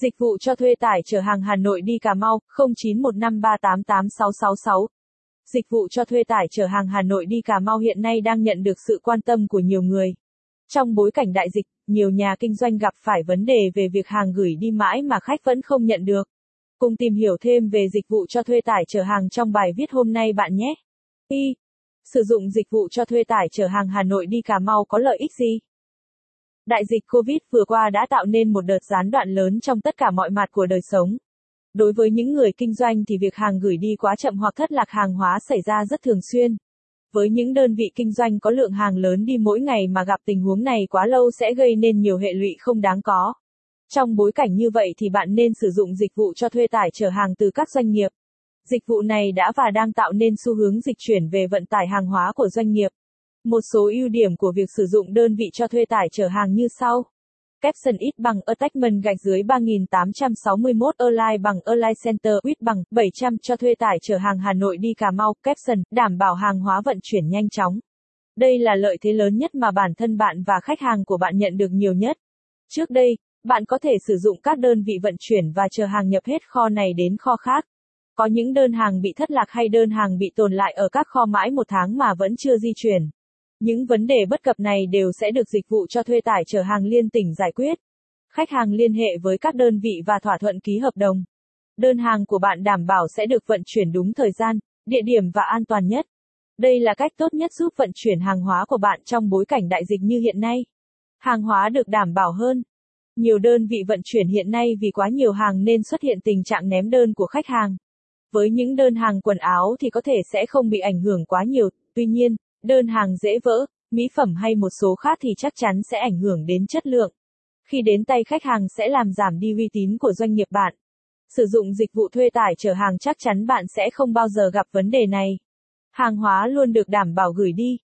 Dịch vụ cho thuê tải chở hàng Hà Nội đi Cà Mau, 0915388666. Dịch vụ cho thuê tải chở hàng Hà Nội đi Cà Mau hiện nay đang nhận được sự quan tâm của nhiều người. Trong bối cảnh đại dịch, nhiều nhà kinh doanh gặp phải vấn đề về việc hàng gửi đi mãi mà khách vẫn không nhận được. Cùng tìm hiểu thêm về dịch vụ cho thuê tải chở hàng trong bài viết hôm nay bạn nhé. Y. Sử dụng dịch vụ cho thuê tải chở hàng Hà Nội đi Cà Mau có lợi ích gì? Đại dịch Covid vừa qua đã tạo nên một đợt gián đoạn lớn trong tất cả mọi mặt của đời sống. Đối với những người kinh doanh thì việc hàng gửi đi quá chậm hoặc thất lạc hàng hóa xảy ra rất thường xuyên. Với những đơn vị kinh doanh có lượng hàng lớn đi mỗi ngày mà gặp tình huống này quá lâu sẽ gây nên nhiều hệ lụy không đáng có. Trong bối cảnh như vậy thì bạn nên sử dụng dịch vụ cho thuê tải chở hàng từ các doanh nghiệp. Dịch vụ này đã và đang tạo nên xu hướng dịch chuyển về vận tải hàng hóa của doanh nghiệp. Một số ưu điểm của việc sử dụng đơn vị cho thuê tải chở hàng như sau. Capson ít bằng Attachment gạch dưới 3861 Align bằng Align Center ít bằng 700 cho thuê tải chở hàng Hà Nội đi Cà Mau Capson đảm bảo hàng hóa vận chuyển nhanh chóng. Đây là lợi thế lớn nhất mà bản thân bạn và khách hàng của bạn nhận được nhiều nhất. Trước đây, bạn có thể sử dụng các đơn vị vận chuyển và chờ hàng nhập hết kho này đến kho khác. Có những đơn hàng bị thất lạc hay đơn hàng bị tồn lại ở các kho mãi một tháng mà vẫn chưa di chuyển. Những vấn đề bất cập này đều sẽ được dịch vụ cho thuê tải chở hàng liên tỉnh giải quyết. Khách hàng liên hệ với các đơn vị và thỏa thuận ký hợp đồng. Đơn hàng của bạn đảm bảo sẽ được vận chuyển đúng thời gian, địa điểm và an toàn nhất. Đây là cách tốt nhất giúp vận chuyển hàng hóa của bạn trong bối cảnh đại dịch như hiện nay. Hàng hóa được đảm bảo hơn. Nhiều đơn vị vận chuyển hiện nay vì quá nhiều hàng nên xuất hiện tình trạng ném đơn của khách hàng. Với những đơn hàng quần áo thì có thể sẽ không bị ảnh hưởng quá nhiều, tuy nhiên, đơn hàng dễ vỡ, mỹ phẩm hay một số khác thì chắc chắn sẽ ảnh hưởng đến chất lượng. Khi đến tay khách hàng sẽ làm giảm đi uy tín của doanh nghiệp bạn. Sử dụng dịch vụ thuê tải chở hàng chắc chắn bạn sẽ không bao giờ gặp vấn đề này. Hàng hóa luôn được đảm bảo gửi đi,